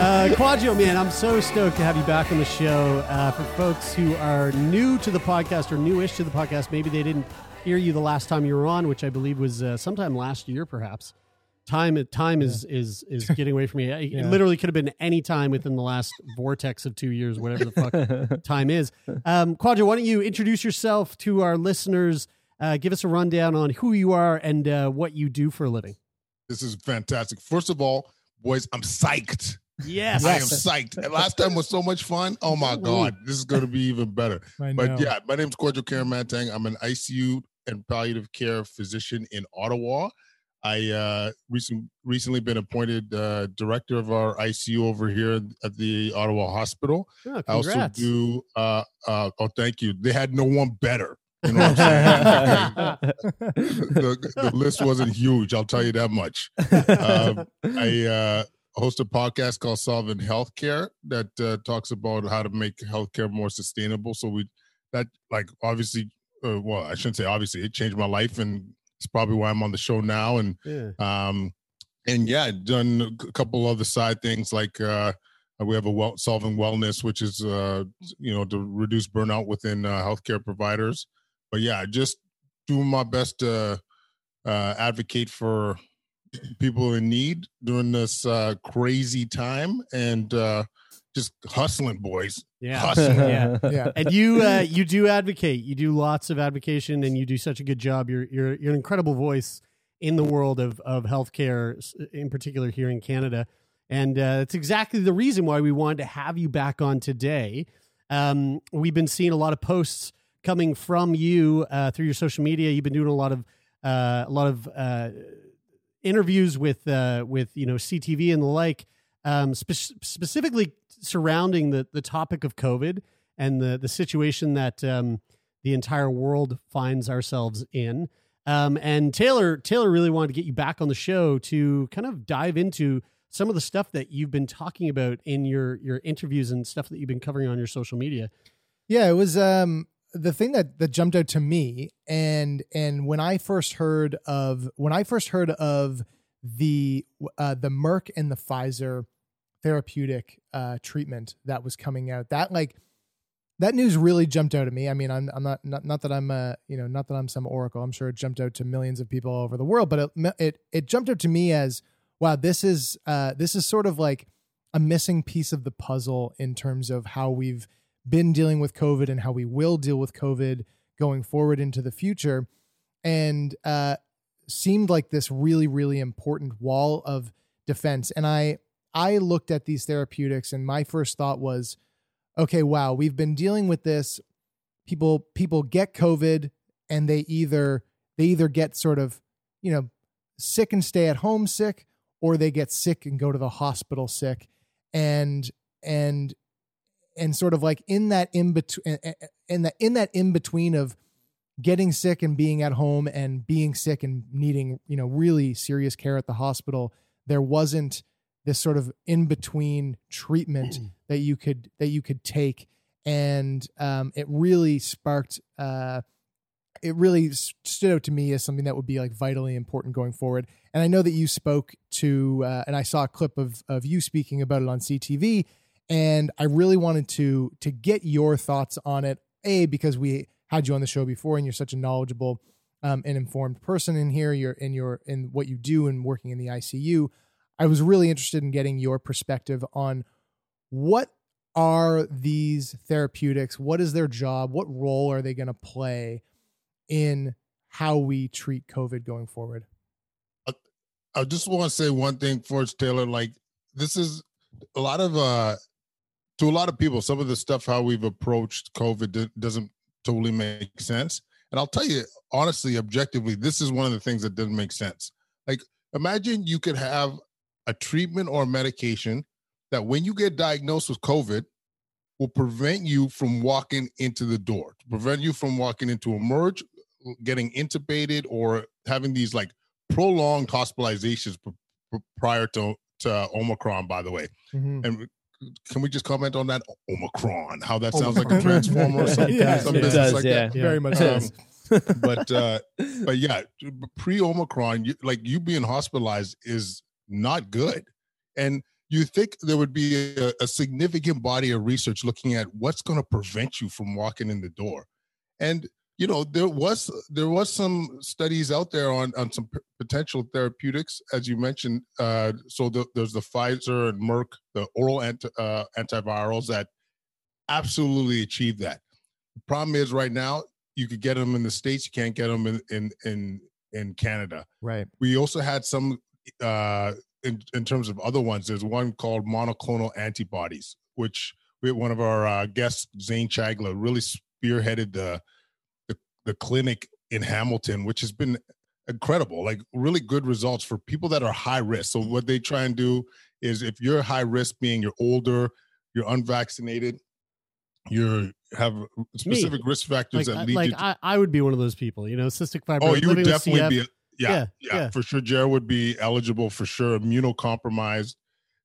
Uh, Kwadwo, man, I'm so stoked to have you back on the show. Uh, for folks who are new to the podcast or newish to the podcast, maybe they didn't hear you the last time you were on, which I believe was uh, sometime last year, perhaps. Time time is is is getting away from me. It Yeah. literally could have been any time within the last vortex of two years, whatever the fuck time is. Um, Kwadwo, why don't you introduce yourself to our listeners? Uh, give us a rundown on who you are and uh, what you do for a living. This is fantastic. First of all, boys, I'm psyched. Yes. I am psyched. Last time was so much fun. Oh my God, this is going to be even better. But yeah, my name is Kwadwo Kyeremanteng. I'm an ICU and palliative care physician in Ottawa. I uh, recent, recently been appointed uh, director of our ICU over here at the Ottawa Hospital. Oh, I also do. Uh, uh, oh, thank you. They had no one better. You know what I'm saying? the, the list wasn't huge. I'll tell you that much. Um, I uh, host a podcast called Solving Healthcare that uh, talks about how to make healthcare more sustainable. So we that like obviously, uh, well, I shouldn't say obviously, it changed my life, and it's probably why I'm on the show now. And Yeah. um, and yeah, done a couple other side things like uh, we have a well solving wellness, which is uh, you know to reduce burnout within uh, healthcare providers. But yeah, just doing my best to uh, advocate for people in need during this uh, crazy time and uh, just hustling, boys. Yeah. Hustling. Yeah. yeah. and you uh, you do advocate. You do lots of advocation, and you do such a good job. You're you're you're an incredible voice in the world of of healthcare, in particular here in Canada. And uh, that's exactly the reason why we wanted to have you back on today. Um, we've been seeing a lot of posts coming from you uh, through your social media. You've been doing a lot of uh, a lot of uh, interviews with uh, with you know CTV and the like, um, spe- specifically surrounding the the topic of COVID and the the situation that um, the entire world finds ourselves in. Um, and Taylor Taylor really wanted to get you back on the show to kind of dive into some of the stuff that you've been talking about in your your interviews and stuff that you've been covering on your social media. Yeah, it was um the thing that that jumped out to me and and when I first heard of when I first heard of the uh the Merck and the Pfizer therapeutic uh treatment that was coming out that like that news really jumped out at me. I mean, I'm I'm not not, not that I'm uh you know not that I'm some oracle. I'm sure it jumped out to millions of people all over the world, but it it it jumped out to me as wow, this is uh this is sort of like a missing piece of the puzzle in terms of how we've been dealing with COVID and how we will deal with COVID going forward into the future, and uh, seemed like this really, really important wall of defense. And I, I looked at these therapeutics, and my first thought was, okay, wow, we've been dealing with this. People, people get COVID, and they either they either get sort of, you know, sick and stay at home sick, or they get sick and go to the hospital sick, and and and sort of like in that in between in that in that in between of getting sick and being at home and being sick and needing you know really serious care at the hospital there wasn't this sort of in between treatment that you could that you could take. And um, it really sparked uh, it really stood out to me as something that would be like vitally important going forward. And i know that you spoke to uh, and i saw a clip of of you speaking about it on ctv and I really wanted to to get your thoughts on it. A because we had you on the show before, and you're such a knowledgeable um, and informed person in here. You're in your in what you do and working in the ICU. I was really interested in getting your perspective on what are these therapeutics? What is their job? What role are they going to play in how we treat COVID going forward? I just want to say one thing first, Taylor. Like this is a lot of uh to a lot of people, some of the stuff how we've approached COVID do- doesn't totally make sense. And I'll tell you honestly, objectively, this is one of the things that doesn't make sense. Like imagine you could have a treatment or a medication that when you get diagnosed with COVID will prevent you from walking into the door, to prevent you from walking into emerg, getting intubated, or having these like prolonged hospitalizations prior to, to Omicron, by the way. Mhm. And can we just comment on that Omicron? How that sounds like a transformer or something, Yeah, some it does, like yeah. that. Very much Um, so. but uh, but yeah, pre Omicron, you, like you being hospitalized is not good, and you think there would be a, a significant body of research looking at what's going to prevent you from walking in the door, and you know there was there was some studies out there on on some p- potential therapeutics, as you mentioned. Uh, so the, there's the Pfizer and Merck, the oral anti, uh, antivirals that absolutely achieve that. The problem is right now you could get them in the states, you can't get them in in in, in Canada. Right. We also had some uh, in in terms of other ones. There's one called monoclonal antibodies, which we one of our uh, guests, Zain Chagla, really spearheaded the, the clinic in Hamilton, which has been incredible. Like really good results for people that are high risk. So what they try and do is if you're high risk, being you're older, you're unvaccinated, you have specific risk factors Like, that I, lead like you. To, I, I would be one of those people. You know, cystic fibrosis. oh, you would definitely be. A, yeah, Yeah, yeah, yeah. for sure. Jared would be eligible for sure. Immunocompromised.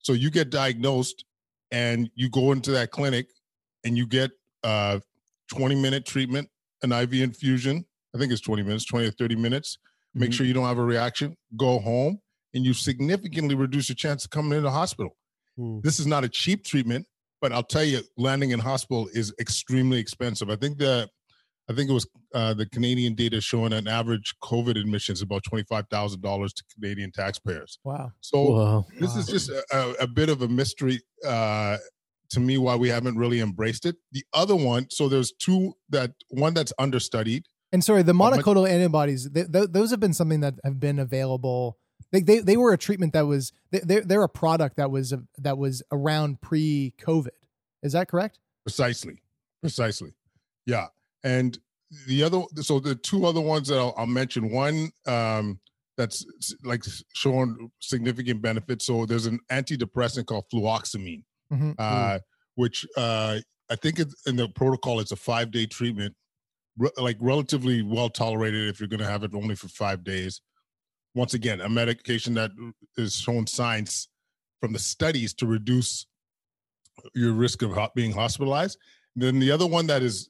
So you get diagnosed, and you go into that clinic, and you get a 20 minute treatment, an IV infusion. I think it's 20 minutes, 20 or 30 minutes. Make Mhm. sure you don't have a reaction. Go home, and you significantly reduce your chance of coming into the hospital. Hmm. This is not a cheap treatment, but I'll tell you, landing in hospital is extremely expensive. I think the, I think it was uh, the Canadian data showing an average COVID admission is about twenty five thousand dollars to Canadian taxpayers. Wow. So Whoa. this is just a, a, a bit of a mystery uh, to me why we haven't really embraced it. The other one, so there's two that one that's understudied. And sorry, the monoclonal antibodies, th- th- those have been something that have been available. They, they, they were a treatment that was they, they're, they're a product that was that was around pre-COVID. Is that correct? Precisely, precisely, yeah. And the other, so the two other ones that I'll, I'll mention. One um, that's like showing significant benefits. So there's an antidepressant called fluvoxamine, Mhm. uh, which uh, I think in the protocol it's a five day treatment, re- like relatively well tolerated if you're going to have it only for five days. Once again, a medication that is shown signs from the studies to reduce your risk of being hospitalized. Then the other one that is,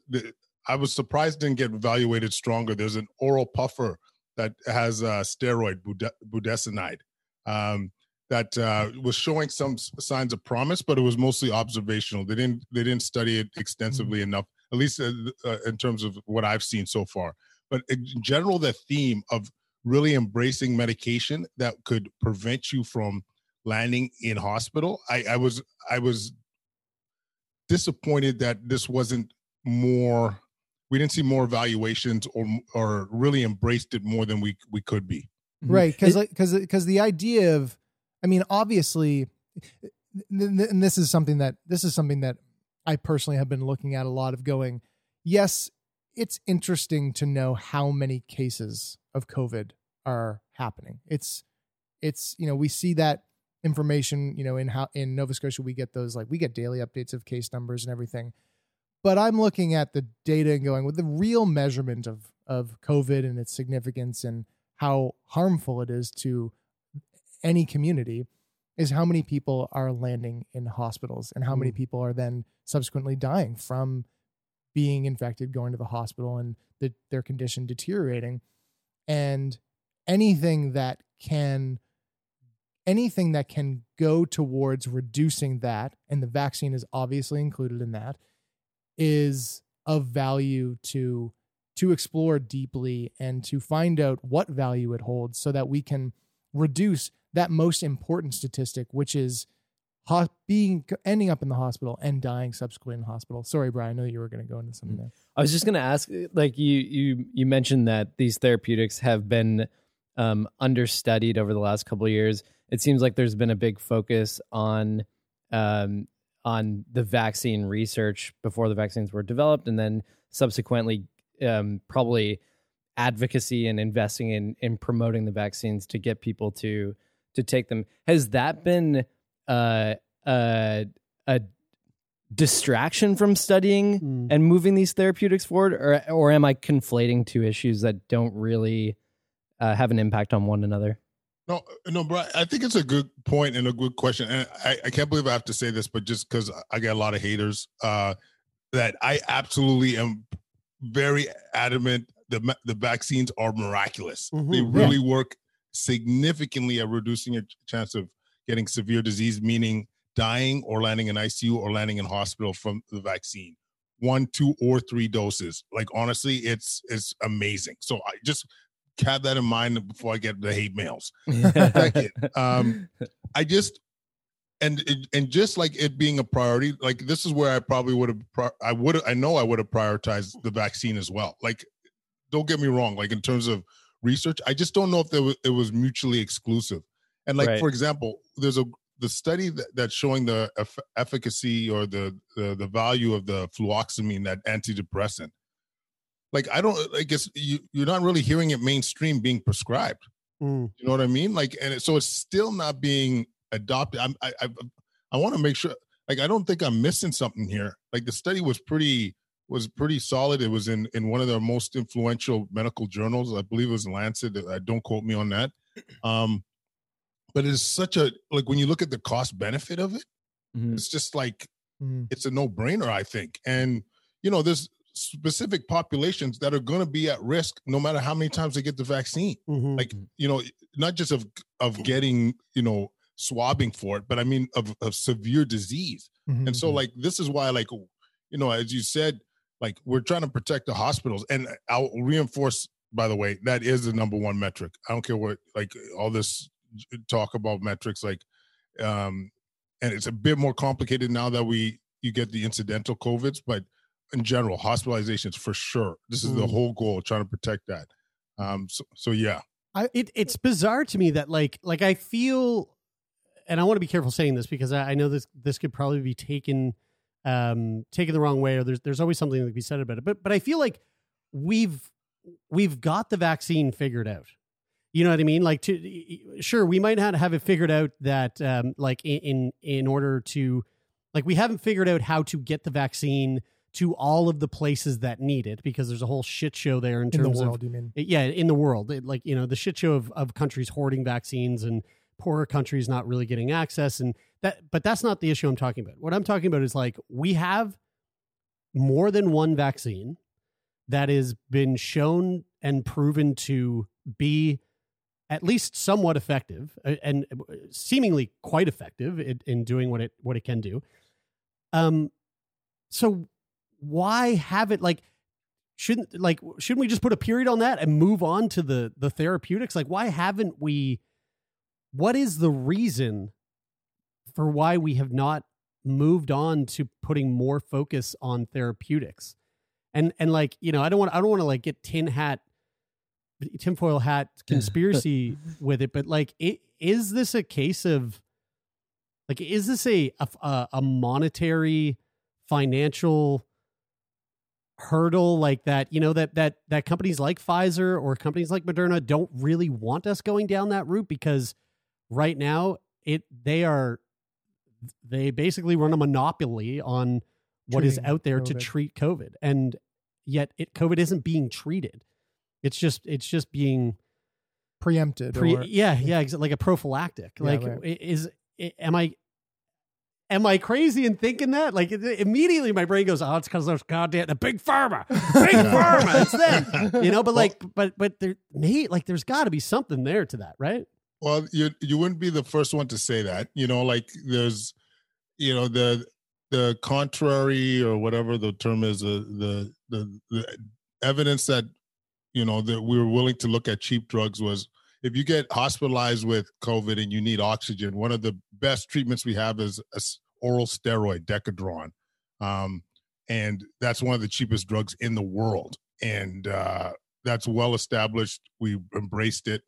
I was surprised didn't get evaluated stronger. There's an oral puffer that has uh, steroid bude- budesonide um, that uh, was showing some signs of promise, but it was mostly observational. They didn't they didn't study it extensively enough, at least uh, uh, in terms of what I've seen so far. But in general, the theme of really embracing medication that could prevent you from landing in hospital, I, I was I was disappointed that this wasn't more we didn't see more evaluations or or really embraced it more than we we could be right because It- because because the idea of i mean obviously and this is something that this is something that i personally have been looking at a lot of going yes it's interesting to know how many cases of covid are happening. It's it's you know we see that information you know in how in nova scotia we get those like we get daily updates of case numbers and everything. But i'm looking at the data and going with the real measurement of of covid and its significance and how harmful it is to any community is how many people are landing in hospitals and how many mm. people are then subsequently dying from being infected going to the hospital and the, their condition deteriorating. And anything that can anything that can go towards reducing that and the vaccine is obviously included in that is of value to to explore deeply and to find out what value it holds so that we can reduce that most important statistic which is ho- being ending up in the hospital and dying subsequently in the hospital. Sorry, Brian. I know you were going to go into something there. I was just going to ask, like you you you mentioned that these therapeutics have been um, understudied over the last couple of years. It seems like there's been a big focus on um, on the vaccine research before the vaccines were developed, and then subsequently um, probably advocacy and investing in in promoting the vaccines to get people to to take them. Has that been uh, uh, a distraction from studying Mm. and moving these therapeutics forward, or or am I conflating two issues that don't really uh, have an impact on one another? No, no, Brian. I think it's a good point and a good question. And I, I can't believe I have to say this, but just because I get a lot of haters, uh, that I absolutely am very adamant. The the vaccines are miraculous. They Mhm. really work significantly at reducing your chance of getting severe disease, meaning dying or landing in ICU or landing in hospital from the vaccine. One, two, or three doses. Like honestly, it's it's amazing. So I just have that in mind before I get the hate mails. Second, um, I just and and just like it being a priority, like this is where I probably would have. Pri- I would. I know I would have prioritized the vaccine as well. Like, don't get me wrong. Like in terms of research, I just don't know if there was, it was mutually exclusive. And like Right. for example, there's a the study that, that's showing the eff- efficacy or the, the the value of the fluvoxamine, that antidepressant. Like I don't. I guess you you're not really hearing it mainstream being prescribed. Mm. You know what I mean? Like, and it, so it's still not being adopted. I'm, I, I, I want to make sure. Like, I don't think I'm missing something here. Like, the study was pretty was pretty solid. It was in in one of their most influential medical journals. I believe it was Lancet. Uh, don't quote me on that. Um, but it's such a like when you look at the cost benefit of it, Mhm. it's just like Mhm. it's a no brainer. I think, and you know, there's specific populations that are going to be at risk no matter how many times they get the vaccine Mhm. like you know not just of of getting you know swabbing for it but i mean of, of severe disease Mhm. and so like this is why like you know as you said like we're trying to protect the hospitals and i'll reinforce by the way that is the number one metric. I don't care what like all this talk about metrics like um and it's a bit more complicated now that we you get the incidental covids but in general hospitalizations for sure. This is the Mm. whole goal trying to protect that. Um so, so yeah. It it's bizarre to me that like like I feel, and I want to be careful saying this because I, I know this this could probably be taken um taken the wrong way or there's there's always something that can be said about it. But but I feel like we've we've got the vaccine figured out. You know what I mean? Like to sure we might not have it figured out that um like in in, order to like we haven't figured out how to get the vaccine to all of the places that need it because there's a whole shit show there in in the terms of yeah in the world it, like you know the shit show of, of countries hoarding vaccines and poorer countries not really getting access and that but that's not the issue i'm talking about. What i'm talking about is like we have more than one vaccine that has been shown and proven to be at least somewhat effective uh, and seemingly quite effective in, in doing what it what it can do. Um so why have it like shouldn't like shouldn't we just put a period on that and move on to the the therapeutics? Like why haven't we what is the reason for why we have not moved on to putting more focus on therapeutics? And and like you know i don't want i don't want to like get tin hat tinfoil hat conspiracy with it but like it, is this a case of like is this a a, a monetary financial hurdle like that you know that that that companies like Pfizer or companies like Moderna don't really want us going down that route because right now it they are they basically run a monopoly on what is Treating out there to treat covid. And yet it covid isn't being treated. It's just it's just being Preempted. pre or, yeah yeah like a prophylactic. Yeah, like right. is am i am i crazy in thinking that? Like it- immediately my brain goes oh it's because those goddamn the big pharma big pharma it's them. You know but like but but there may like there's got to be something there to that right Well, you you wouldn't be the first one to say that. You know, like there's, you know, the the contrary or whatever the term is, uh, the the the evidence that you know that we were willing to look at cheap drugs was if you get hospitalized with COVID and you need oxygen, one of the best treatments we have is a oral steroid, Decadron, um, and that's one of the cheapest drugs in the world, and uh, that's well established. We embraced it,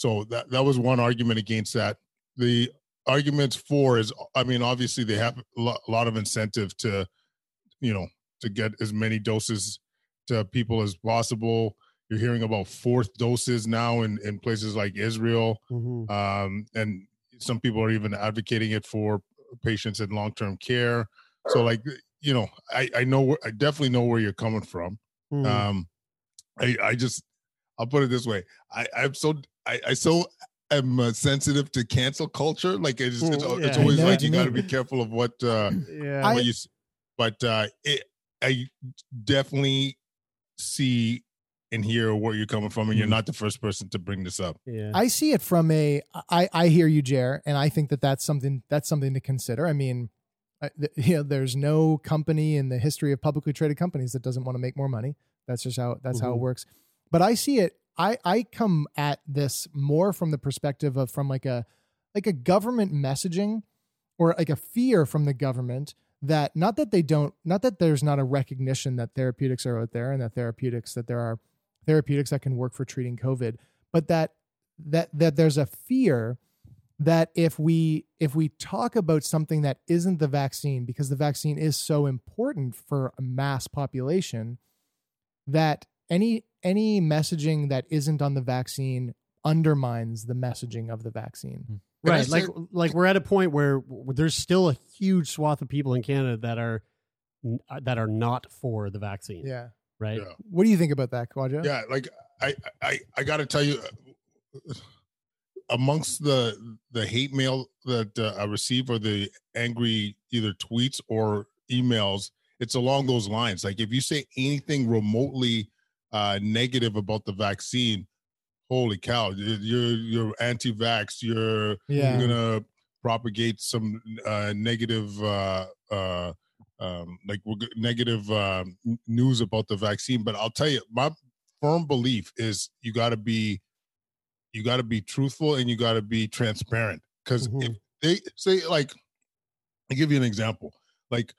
so that that was one argument against that. The arguments for is, I mean, obviously they have a lot of incentive to, you know, to get as many doses to people as possible. You're hearing about fourth doses now in, in places like Israel. Mhm. Um, and some people are even advocating it for patients in long term care. So, like, you know, I, I know, I definitely know where you're coming from. Mhm. Um, I, I just, I'll put it this way. I, I'm so, I, I so am uh, sensitive to cancel culture. Like, it's, it's, Mm, it's yeah. always like you you got to be careful of what, uh, yeah. I- you, but uh, it, I definitely see and hear where you're coming from, and you're Mm. not the first person to bring this up. yeah. I see it from a I I hear you, Jer, and I think that that's something that's something to consider. I mean, I, th- you know, there's no company in the history of publicly traded companies that doesn't want to make more money. That's just how that's how it Mhm. works. But I see it. I I come at this more from the perspective of from like a like a government messaging or like a fear from the government that not that they don't not that there's not a recognition that therapeutics are out there and that therapeutics that there are therapeutics that can work for treating covid but that that that there's a fear that if we if we talk about something that isn't the vaccine because the vaccine is so important for a mass population that any any messaging that isn't on the vaccine undermines the messaging of the vaccine right like say- like we're at a point where there's still a huge swath of people in canada that are uh, that are not for the vaccine yeah right Yeah. what do you think about that Kwadwo? Yeah, like I, I, I got to tell you, uh, amongst the the hate mail that uh, I receive or the angry either tweets or emails, it's along those lines. Like if you say anything remotely uh, negative about the vaccine, holy cow, you're you're, anti-vax. You're Yeah. you're gonna propagate some uh, negative. Uh, uh, um, like negative um, news about the vaccine, but I'll tell you, my firm belief is you got to be you got to be truthful and you got to be transparent because if Mhm. they say like i'll give you an example like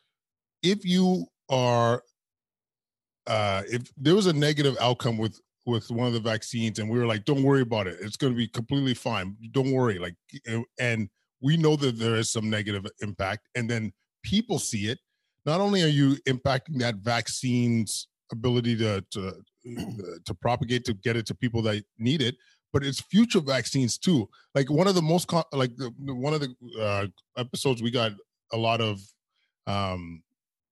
if you are uh if there was a negative outcome with with one of the vaccines and we were like don't worry about it. It's going to be completely fine. Don't worry. Like and we know that there is some negative impact and then people see it. Not only are you impacting that vaccine's ability to to to propagate to get it to people that need it but it's future vaccines too. Like one of the most like one of the uh episodes we got a lot of um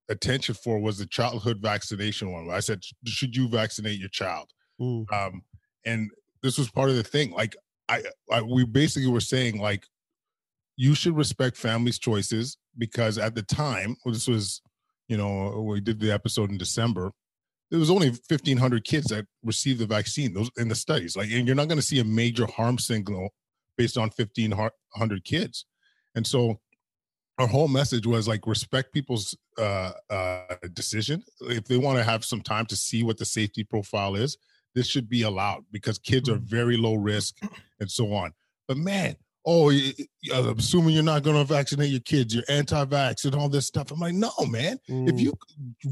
attention for was the childhood vaccination one i said should you vaccinate your child? Mm. um and this was part of the thing like I, I we basically were saying like you should respect families choices because at the time well, this was you know we did the episode in december there was only 1500 kids that received the vaccine those in the studies like and you're not going to see a major harm signal based on 1500 kids. And so our whole message was like respect people's uh, uh, decision. If they want to have some time to see what the safety profile is this should be allowed because kids are very low risk and so on. But man oh y- y- i'm assuming you're not going to vaccinate your kids you're anti-vax and all this stuff. I'm like no man. If Mm. you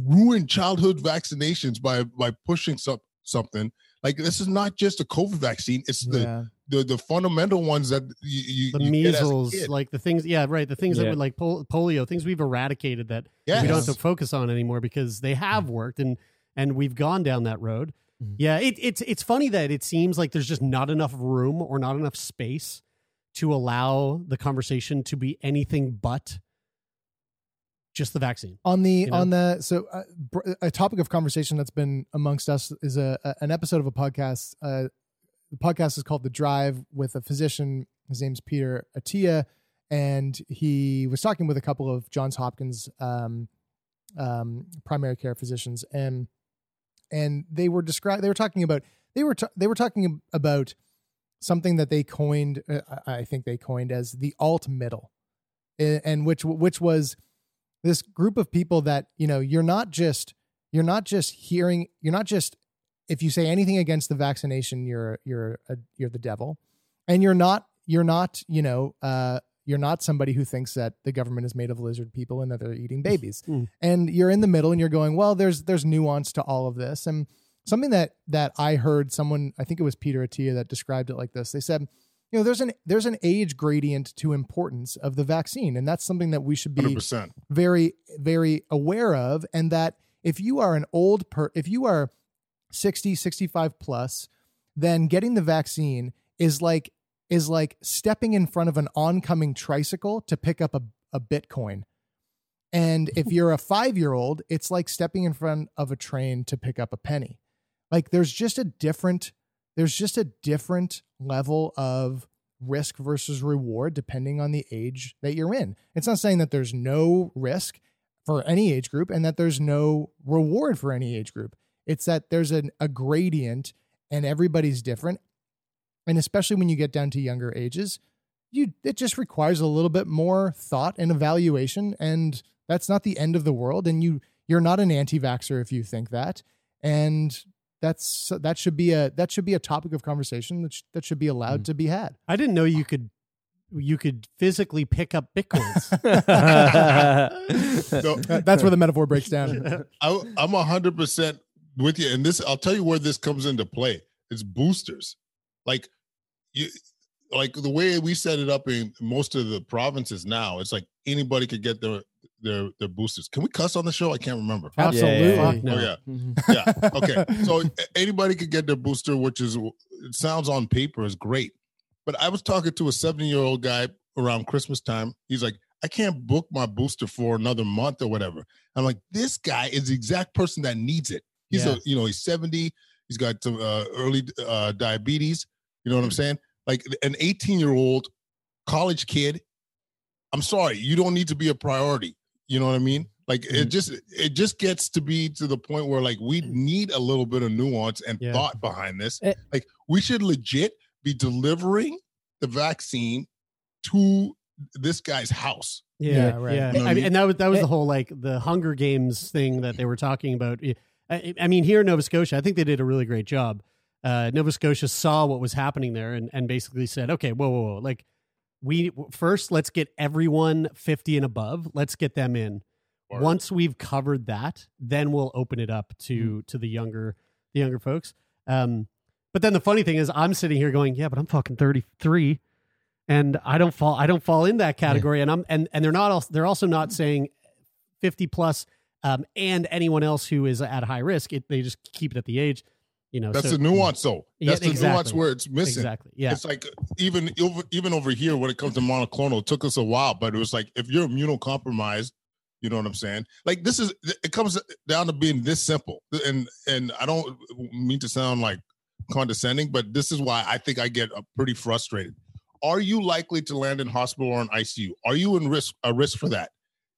ruin childhood vaccinations by by pushing some, something like this is not just a covid vaccine it's the yeah the, the fundamental ones that you, you the you get as a measles kid. like the things yeah right the things that Yeah. were like pol- polio things we've eradicated that yes. we don't have to focus on anymore because they have worked and and we've gone down that road. Mhm. Yeah, it, it's it's funny that it seems like there's just not enough room or not enough space to allow the conversation to be anything but just the vaccine. on the You know? on the so uh, a topic of conversation that's been amongst us is a, a an episode of a podcast uh the podcast is called the drive with a physician his name's peter attia and he was talking with a couple of johns hopkins um um primary care physicians and and they were described they were talking about they were ta- they were talking about something that they coined uh, i I think they coined as the alt middle and and which which was this group of people that you know you're not just you're not just hearing you're not just if you say anything against the vaccination you're you're a, you're the devil. And you're not you're not you know uh you're not somebody who thinks that the government is made of lizard people and that they're eating babies. Mm. and you're in the middle and you're going well there's there's nuance to all of this. And something that that i heard someone i think it was peter attia that described it like this. They said you know there's an there's an age gradient to importance of the vaccine and that's something that we should be 100%. very very aware of and that if you are an old per if you are 60 65 plus then getting the vaccine is like is like stepping in front of an oncoming tricycle to pick up a, a bitcoin and if you're a 5 year old it's like stepping in front of a train to pick up a penny like there's just a different there's just a different level of risk versus reward depending on the age that you're in. It's not saying that there's no risk for any age group and that there's no reward for any age group. It's that there's an, a gradient and everybody's different. And especially when you get down to younger ages, you it just requires a little bit more thought and evaluation and that's not the end of the world and you you're not an anti-vaxxer if you think that. And that's that should be a that should be a topic of conversation that, sh- that should be allowed mm. to be had. I didn't know you could you could physically pick up bitcoins. So That's where the metaphor breaks down. I, I'm hundred percent with you, and this I'll tell you where this comes into play. It's boosters, like you, like the way we set it up in most of the provinces now. It's like anybody could get their their their boosters. Can we cuss on the show? I can't remember. Absolutely. yeah, Fuck no. Oh yeah, yeah. Okay, so anybody could get their booster, which is it sounds on paper is great. But I was talking to a 70 year old guy around Christmas time. He's like, I can't book my booster for another month or whatever. I'm like, this guy is the exact person that needs it. He's Yeah. a, you know, he's 70. He's got some uh, early uh, diabetes. You know what I'm saying? Like an 18 year old college kid. I'm sorry, you don't need to be a priority. You know what I mean? Like it just it just gets to be to the point where like we need a little bit of nuance and Yeah. thought behind this. Eh. Like we should legit be delivering the vaccine to this guy's house. Yeah, Yeah, yeah. right. You know I I mean, mean? and that was that was Eh. the whole like the Hunger Games thing that they were talking about. I, I mean, here in Nova Scotia, I think they did a really great job. Uh, Nova Scotia saw what was happening there and, and basically said, okay, whoa, whoa, whoa, like we first let's get everyone fifty and above. Let's get them in. Or- Once we've covered that, then we'll open it up to to the younger the younger folks. Um, but then the funny thing is, I'm sitting here going, yeah, but I'm fucking 33 and I don't fall I don't fall in that category and I'm and and they're not also they're also not saying 50 plus um and anyone else who is at high risk it, they just keep it at the age you know That's so, the nuance though. Yeah, That's the nuance where it's missing. exactly yeah It's like even over, even over here when it comes to monoclonal, it took us a while, but it was like if you're immunocompromised, you know what I'm saying? Like this is it comes down to being this simple. And and I don't mean to sound like condescending, but this is why I think I get uh, pretty frustrated. Are you likely to land in hospital or in ICU? Are you in risk a risk for that?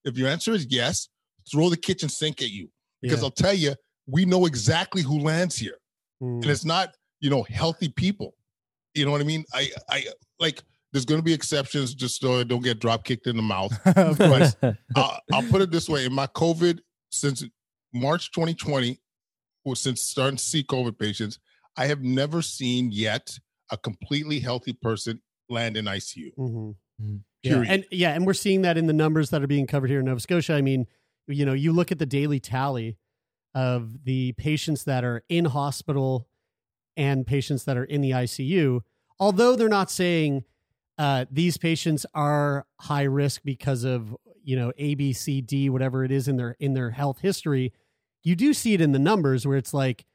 If your answer is yes, throw the kitchen sink at you because Yeah. I'll tell you, we know exactly who lands here Mm. and it's not you know healthy people you know what i mean i i like there's going to be exceptions just so I don't get drop kicked in the mouth of course. I'll, I'll put it this way in my covid since march 2020 or since starting to see covid patients i have never seen yet a completely healthy person land in icu Mhm. Mhm. Yeah, Period. and yeah, and we're seeing that in the numbers that are being covered here in Nova Scotia. I mean, you know, you look at the daily tally of the patients that are in hospital and patients that are in the ICU. Although they're not saying uh, these patients are high risk because of you know A, B, C, D, whatever it is in their in their health history, you do see it in the numbers where it's like,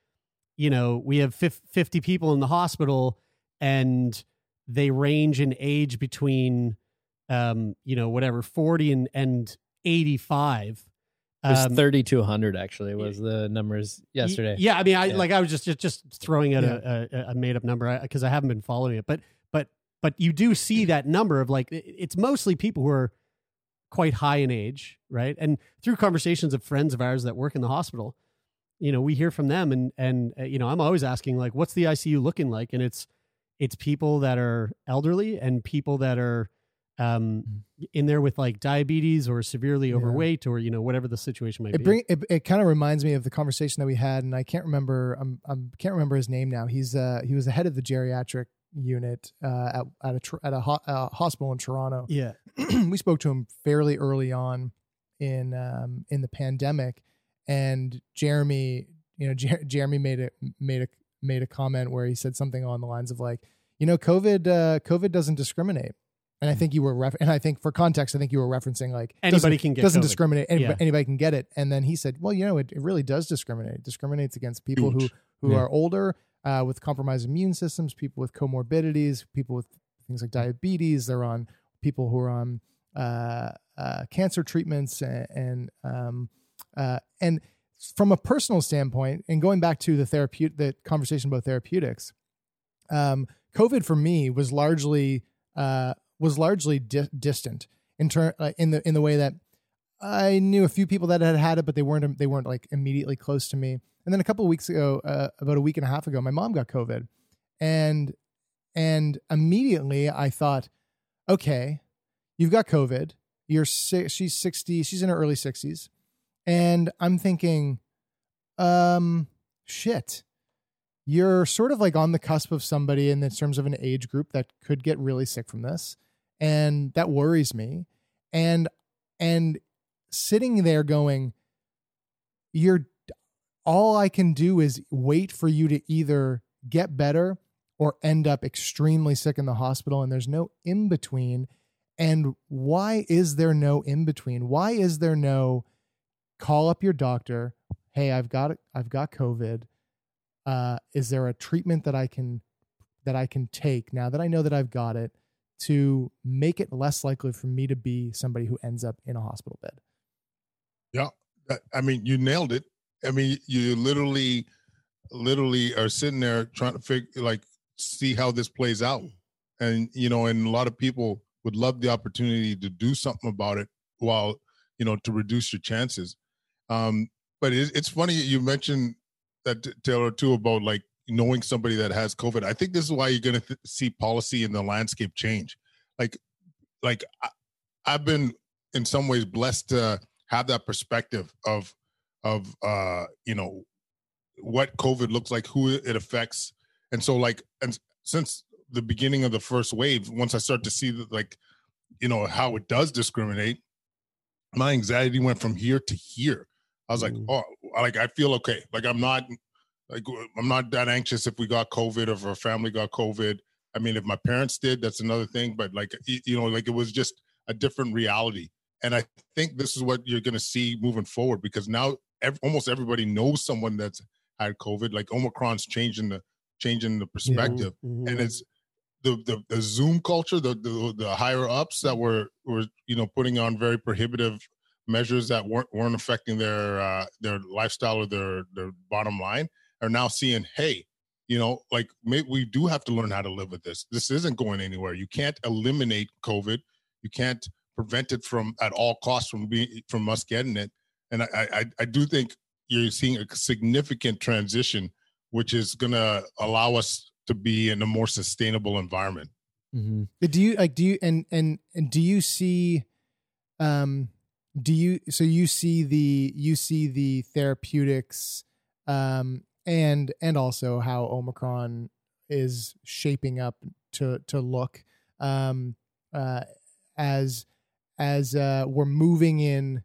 you know, we have fifty people in the hospital and they range in age between um you know whatever 40 and and 85 It was Um, 30 to 100 actually was the numbers yesterday. Yeah, I mean, I Yeah. like I was just just, just throwing out a, a, a made up number because I haven't been following it, but but but you do see that number of like it's mostly people who are quite high in age, right? And through conversations of friends of ours that work in the hospital, you know, we hear from them, and and uh, you know, I'm always asking like, what's the ICU looking like? And it's it's people that are elderly and people that are um in there with like diabetes or severely Yeah. overweight or you know whatever the situation might It be. bring it, it kind of reminds me of the conversation that we had, and I can't remember. I'm, I'm can't remember his name now. He's uh he was the head of the geriatric unit uh, at at a tr- at a, ho- hospital in Toronto. Yeah. we spoke to him fairly early on in um, in the pandemic, and Jeremy, you know, Jer- Jeremy made a made a made a comment where he said something along the lines of like, you know, COVID uh, COVID doesn't discriminate. And I think you were ref- and I think for context, I think you were referencing like Anybody doesn't- can get doesn't COVID. discriminate. Anybody, Yeah. anybody can get it. And then he said, well, you know, it, it really does discriminate. It discriminates against people who who Yeah. are older uh, with compromised immune systems, people with comorbidities, people with things like diabetes. They're on people who are on uh, uh, cancer treatments and and, um, uh, and from a personal standpoint, and going back to the therapeutic the conversation about therapeutics, um, COVID for me was largely uh, was largely di- distant in turn uh, in the in the way that I knew a few people that had had it, but they weren't they weren't like immediately close to me. And then a couple weeks ago, uh, about a week and a half ago, my mom got COVID, and and immediately I thought, okay, you've got COVID. You're si- she's sixty. She's in her early sixties, and I'm thinking, um, shit. You're sort of like on the cusp of somebody in terms of an age group that could get really sick from this, and that worries me. And and sitting there going, you're all I can do is wait for you to either get better or end up extremely sick in the hospital and there's no in between and why is there no in between why is there no call up your doctor hey i've got i've got covid uh is there a treatment that i can that i can take now that i know that i've got it to make it less likely for me to be somebody who ends up in a hospital bed Yeah, I- mean, you nailed it. I mean, you literally, literally are sitting there trying to figure, like, see how this plays out, and you know, and a lot of people would love the opportunity to do something about it, while you know, to reduce your chances. Um, but it's funny you mentioned that Taylor too about like knowing somebody that has COVID. I think this is why you're going to th- see policy in the landscape change. Like, like I, I've been in some ways blessed to have that perspective of of uh you know what covid looks like who it affects and so like and since the beginning of the first wave once i start to see that like you know how it does discriminate my anxiety went from here to here i was like Mm. oh like i feel okay like i'm not like i'm not that anxious if we got covid or if our family got covid i mean if my parents did that's another thing but like you know like it was just a different reality and I think this is what you're going to see moving forward because now ev- almost everybody knows someone that's had COVID. Like Omicron's changing the changing the perspective, Mhm. and it's the, the the Zoom culture, the, the the higher ups that were were you know putting on very prohibitive measures that weren't weren't affecting their uh, their lifestyle or their their bottom line are now seeing, hey, you know, like maybe we do have to learn how to live with this. This isn't going anywhere. You can't eliminate COVID. You can't prevent it from at all costs from being from us getting it. And I I, I do think you're seeing a significant transition, which is going to allow us to be in a more sustainable environment. Mm-hmm. do you like do you and and and do you see um do you so you see the you see the therapeutics um and and also how omicron is shaping up to to look um uh as as uh we're moving in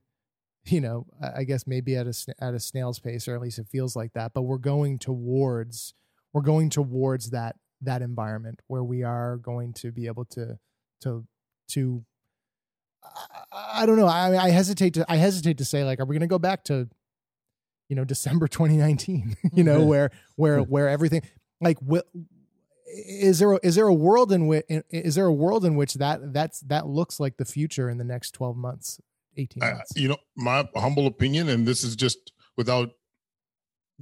you know i guess maybe at a at a snail's pace or at least it feels like that but we're going towards we're going towards that that environment where we are going to be able to to to I, I don't know. I I hesitate to I hesitate to say like are we going to go back to you know December 2019 you know mm-hmm. where where mm-hmm. where everything like wi- is there a, is there a world in which is there a world in which that that's that looks like the future in the next 12 months 18 I- months? you know, my humble opinion, and this is just without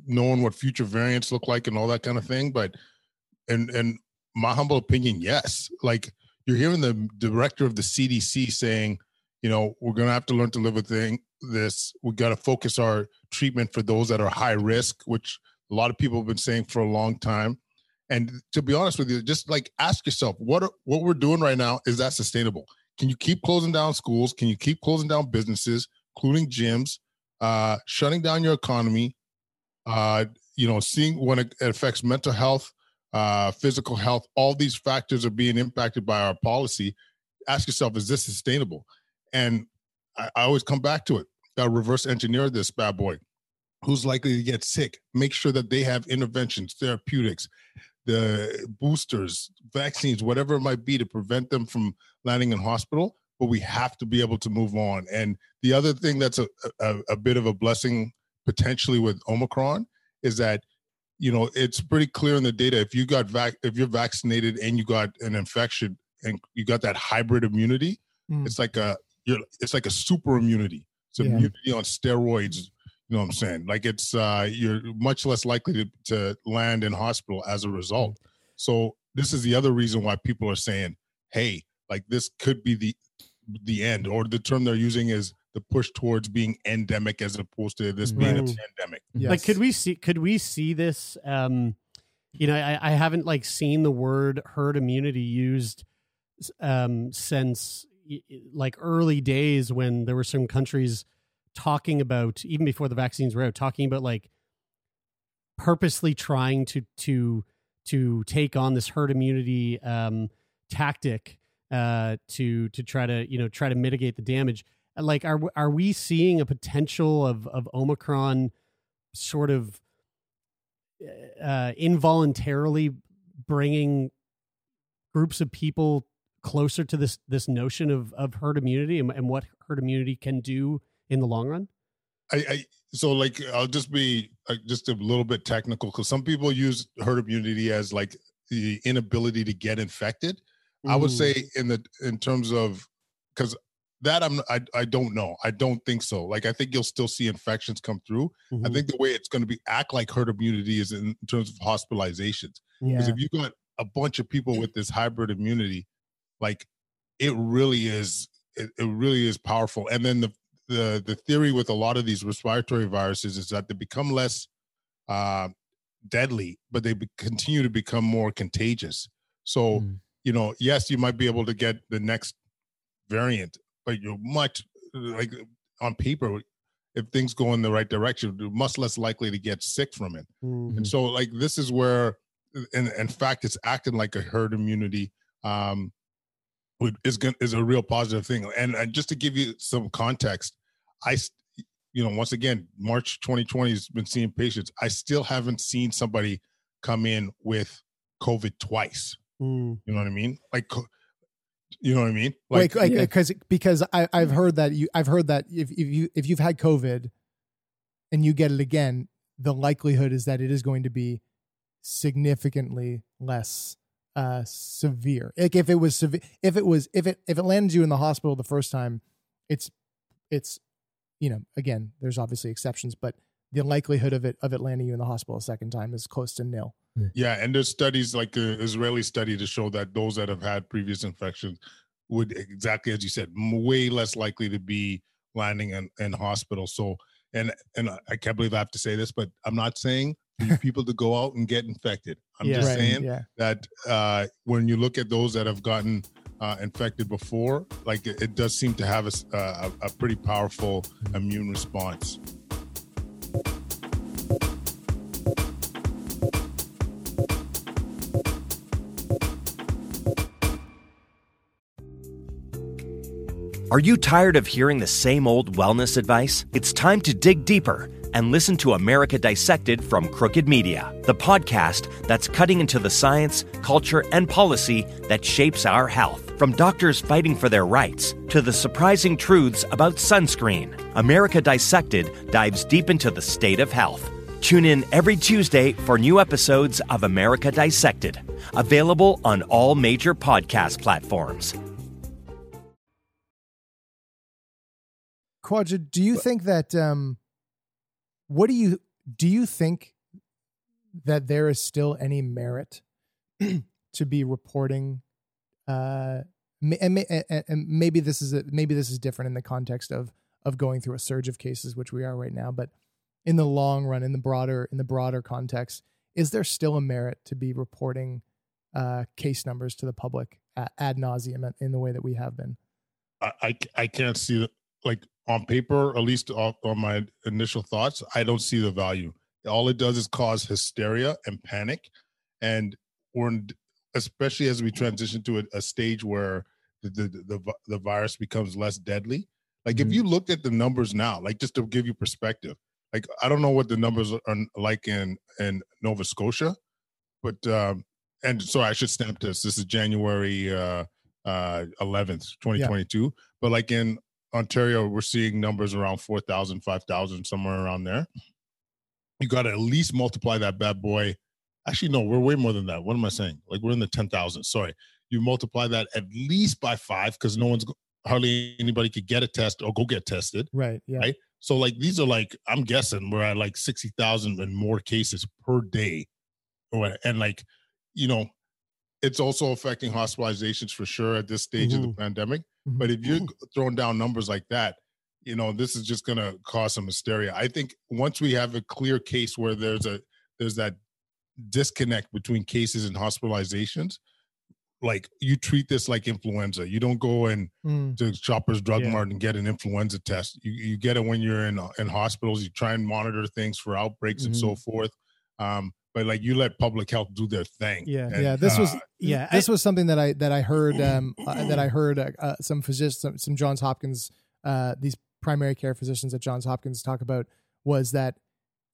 knowing what future variants look like and all that kind of thing, but and and my humble opinion, yes. Like you're hearing the director of the CDC saying, you know, we're gonna have to learn to live with thing, this. We got to focus our treatment for those that are high risk, which a lot of people have been saying for a long time. And to be honest with you, just like ask yourself, what are, what we're doing right now is that sustainable? Can you keep closing down schools? Can you keep closing down businesses, including gyms, uh, shutting down your economy? Uh, you know, seeing when it affects mental health uh, physical health. All these factors are being impacted by our policy. Ask yourself, is this sustainable? And I, I always come back to it. Reverse engineer this bad boy. Who's likely to get sick? Make sure that they have interventions, therapeutics, the boosters, vaccines, whatever it might be to prevent them from landing in hospital. But we have to be able to move on. And the other thing that's a, a, a bit of a blessing potentially with Omicron is that you know it's pretty clear in the data if you got vac- if you're vaccinated and you got an infection and you got that hybrid immunity Mm. it's like a you're it's like a super immunity it's Yeah. immunity on steroids you know what i'm saying like it's uh you're much less likely to, to land in hospital as a result so this is the other reason why people are saying hey like this could be the the end or the term they're using is the push towards being endemic as opposed to this being a pandemic Yes. Like, could we see? Could we see this? Um, you know, I, I haven't like seen the word herd immunity used um, since y- y- like early days when there were some countries talking about even before the vaccines were out, talking about like purposely trying to to to take on this herd immunity um, tactic uh, to to try to you know try to mitigate the damage. Like, are are we seeing a potential of of Omicron sort of uh, involuntarily bringing groups of people closer to this this notion of of herd immunity and, and what herd immunity can do in the long run? I, I so like I'll just be like, just a little bit technical because some people use herd immunity as like the inability to get infected. I would Mm. say in the in terms of because that I'm I I don't know. I don't think so. Like I think you'll still see infections come through. I Mhm. think the way it's going to be act like herd immunity is in terms of hospitalizations. Because Yeah. if you got a bunch of people with this hybrid immunity, like it really is, it, it really is powerful. And then the the the theory with a lot of these respiratory viruses is that they become less uh, deadly, but they be, continue to become more contagious. So Mm. you know, yes, you might be able to get the next variant, but you're much like on paper. If things go in the right direction, you're much less likely to get sick from it. Mhm. And so like this is where in, in fact it's acting like a herd immunity um is going is a real positive thing. And, and just to give you some context, i you know once again March 2020 has been seeing patients. I still haven't seen somebody come in with COVID twice. Mm. You know what I mean? Like you know what I mean? Like, like, yeah. because because I I've heard that you I've heard that if if you if you've had COVID, and you get it again, the likelihood is that it is going to be significantly less uh severe. Like if it was severe, if it was if it if it landed you in the hospital the first time, it's it's you know again there's obviously exceptions, but the likelihood of it of it landing you in the hospital a second time is close to nil. Yeah, and there's studies like the Israeli study to show that those that have had previous infections would exactly as you said, way less likely to be landing in, in hospital. So, and and I can't believe I have to say this, but I'm not saying people to go out and get infected. I'm Yeah. just Right, saying yeah. that uh, when you look at those that have gotten uh, infected before, like it, it does seem to have a, uh, a, a pretty powerful immune response. Are you tired of hearing the same old wellness advice? It's time to dig deeper and listen to America Dissected from Crooked Media, the podcast that's cutting into the science, culture, and policy that shapes our health. From doctors fighting for their rights to the surprising truths about sunscreen, America Dissected dives deep into the state of health. Tune in every Tuesday for new episodes of America Dissected, available on all major podcast platforms. Kwadwo, do you think that um what do you do you think that there is still any merit to be reporting uh and, and and maybe this is a, maybe this is different in the context of of going through a surge of cases which we are right now but in the long run in the broader in the broader context is there still a merit to be reporting uh case numbers to the public a- ad nauseum in the way that we have been? I, I I can't see the like on paper, at least on my initial thoughts, I don't see the value. All it does is cause hysteria and panic. And we're in, especially as we transition to a, a stage where the, the the the virus becomes less deadly. Like Mhm. if you looked at the numbers now, like just to give you perspective, like I don't know what the numbers are like in in Nova Scotia, but um, and so I should stamp this. This is January uh, uh, 11th, 2022. But like in Ontario, we're seeing numbers around 4,000, 5,000, somewhere around there. You got to at least multiply that bad boy. Actually, no, we're way more than that. What am I saying? Like we're in the 10,000. Sorry. You multiply that at least by five because no one's hardly anybody could get a test or go get tested. Right. Yeah. Right. So like these are like I'm guessing we're at like sixty thousand and more cases per day, or and like you know, it's also affecting hospitalizations for sure at this stage of the pandemic. Mhm. But if you're throwing down numbers like that, you know this is just going to cause some hysteria. I think once we have a clear case where there's a there's that disconnect between cases and hospitalizations, like you treat this like influenza. You don't go and Mm. to Shoppers Drug Yeah. Mart and get an influenza test. You you get it when you're in in hospitals. You try and monitor things for outbreaks and so forth. Um, but like you let public health do their thing. Yeah. And, yeah. This was uh, Yeah, This was something that I that I heard um uh, that I heard uh, uh, some physicians some, some Johns Hopkins uh these primary care physicians at Johns Hopkins talk about was that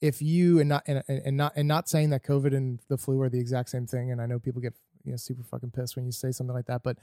if you and not and, and and not and not saying that COVID and the flu are the exact same thing, and I know people get you know super fucking pissed when you say something like that, but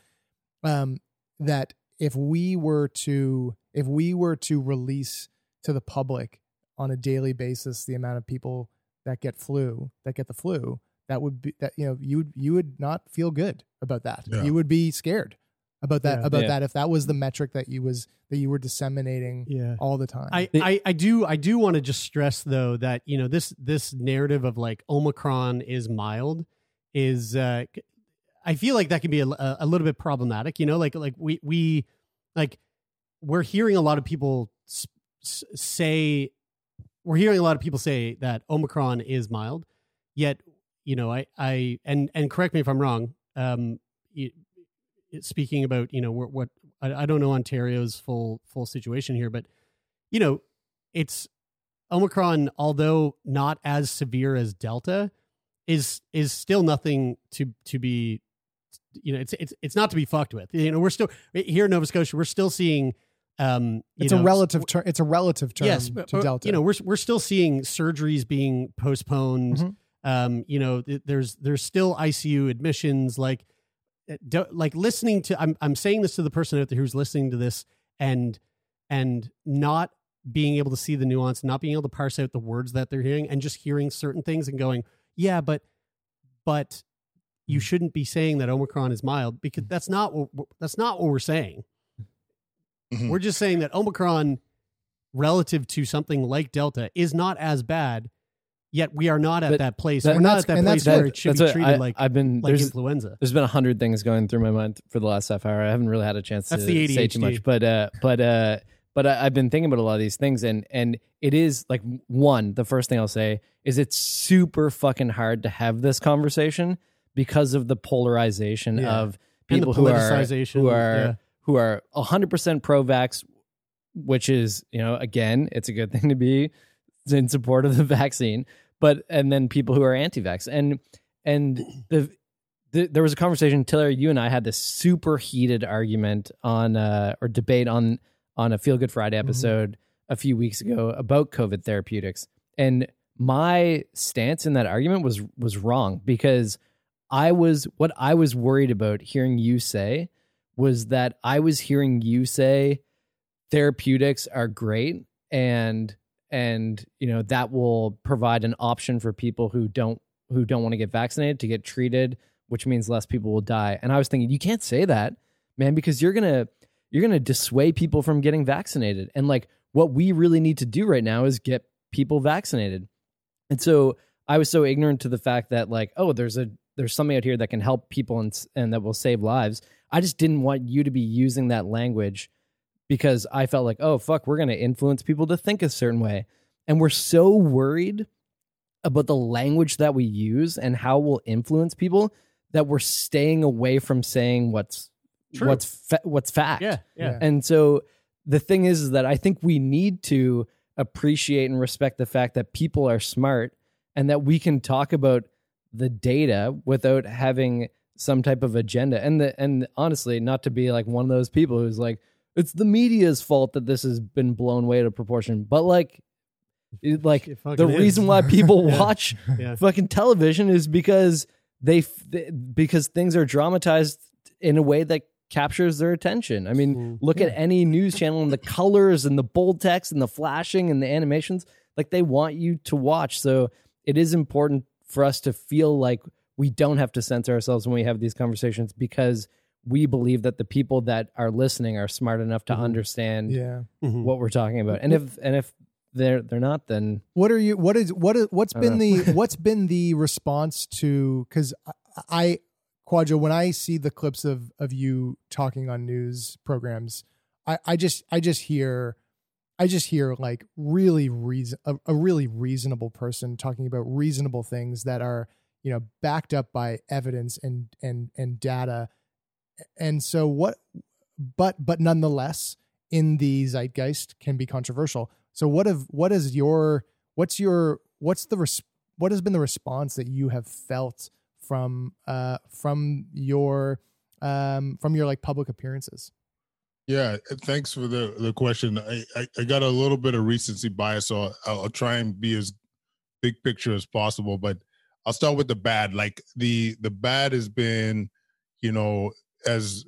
um that if we were to if we were to release to the public on a daily basis the amount of people that get flu that get the flu that would be that you know you would you would not feel good about that Yeah. you would be scared about that Yeah. about Yeah. that if that was the metric that you was that you were disseminating yeah. all the time I, I, I do I do want to just stress though that you know this this narrative of like Omicron is mild is uh I feel like that can be a, a, a little bit problematic you know like like we we like we're hearing a lot of people s- s- say we're hearing a lot of people say that Omicron is mild yet you know I I and and correct me if I'm wrong um it, it- speaking about you know what, what I, I don't know Ontario's full full situation here but you know, it's Omicron, although not as severe as Delta, is is still nothing to to be you know, it's it's it's not to be fucked with. You know, we're still here in Nova Scotia, we're still seeing um you it's know, a relative term it's a relative term yes, but, to delta You know, we're we're still seeing surgeries being postponed. Mhm. Um, you know, th- there's there's still ICU admissions. Like, uh, do, like listening to. I'm I'm saying this to the person out there who's listening to this and and not being able to see the nuance, not being able to parse out the words that they're hearing, and just hearing certain things and going, yeah, but but you Mm. shouldn't be saying that Omicron is mild because that's not what that's not what we're saying. Mhm. We're just saying that Omicron, relative to something like Delta, is not as bad. Yet we are not at But that place. that- we're not at that place that's where it should be treated I, like I've been like there's influenza. there's been a hundred things going through my mind for the last half hour. I haven't really had a chance That's to say too much, but uh, but uh, but I, I've been thinking about a lot of these things, and and it is like one. The first thing I'll say is it's super fucking hard to have this conversation because of the polarization Yeah. of people who are who are yeah. who are hundred percent pro-vax, which is you know again it's a good thing to be in support of the vaccine but and then people who are anti-vax. And and the, the there was a conversation Taylor you and I had this super heated argument on uh or debate on on a feel good friday episode a few weeks ago about covid therapeutics. And my stance in that argument was was wrong because I was what I was worried about hearing you say was that I was hearing you say therapeutics are great and and you know that will provide an option for people who don't who don't want to get vaccinated to get treated which means less people will die. And i was thinking you can't say that man because you're to you're to dissuade people from getting vaccinated. And like what we really need to do right now is get people vaccinated. And so i was so ignorant to the fact that like oh there's a there's something out here that can help people and and that will save lives. I just didn't want you to be using that language because I felt like, oh, fuck, we're going to influence people to think a certain way. And we're so worried about the language that we use and how we'll influence people that we're staying away from saying what's True. what's fa- what's fact. yeah, yeah. Yeah. And so the thing is, is that I think we need to appreciate and respect the fact that people are smart and that we can talk about the data without having some type of agenda. And the and honestly, not to be like one of those people who's like, it's the media's fault that this has been blown way out of proportion. But like, it- like It the is. reason why people Yeah. watch Yeah. fucking television is because they they- because things are dramatized in a way that captures their attention. I mean, Mm. look at any news channel and the colors and the bold text and the flashing and the animations. Like they want you to watch. So it is important for us to feel like we don't have to censor ourselves when we have these conversations because we believe that the people that are listening are smart enough to Mhm. understand Yeah. Mhm. what we're talking about. And if and if they're they're not, then What are you? What is what is what's I don't been the what's been the response to? Because I, I Kwadwo, when I see the clips of of you talking on news programs, I I just I just hear. I just hear like really reason a, a really reasonable person talking about reasonable things that are you know backed up by evidence and and and data and so what but but nonetheless in the zeitgeist can be controversial so what have what is your what's your what's the res- what has been the response that you have felt from uh from your um from your like public appearances Yeah, thanks for the the question. I, I, I got a little bit of recency bias, so I'll, I'll try and be as big picture as possible. But I'll start with the bad. Like the the bad has been, you know, as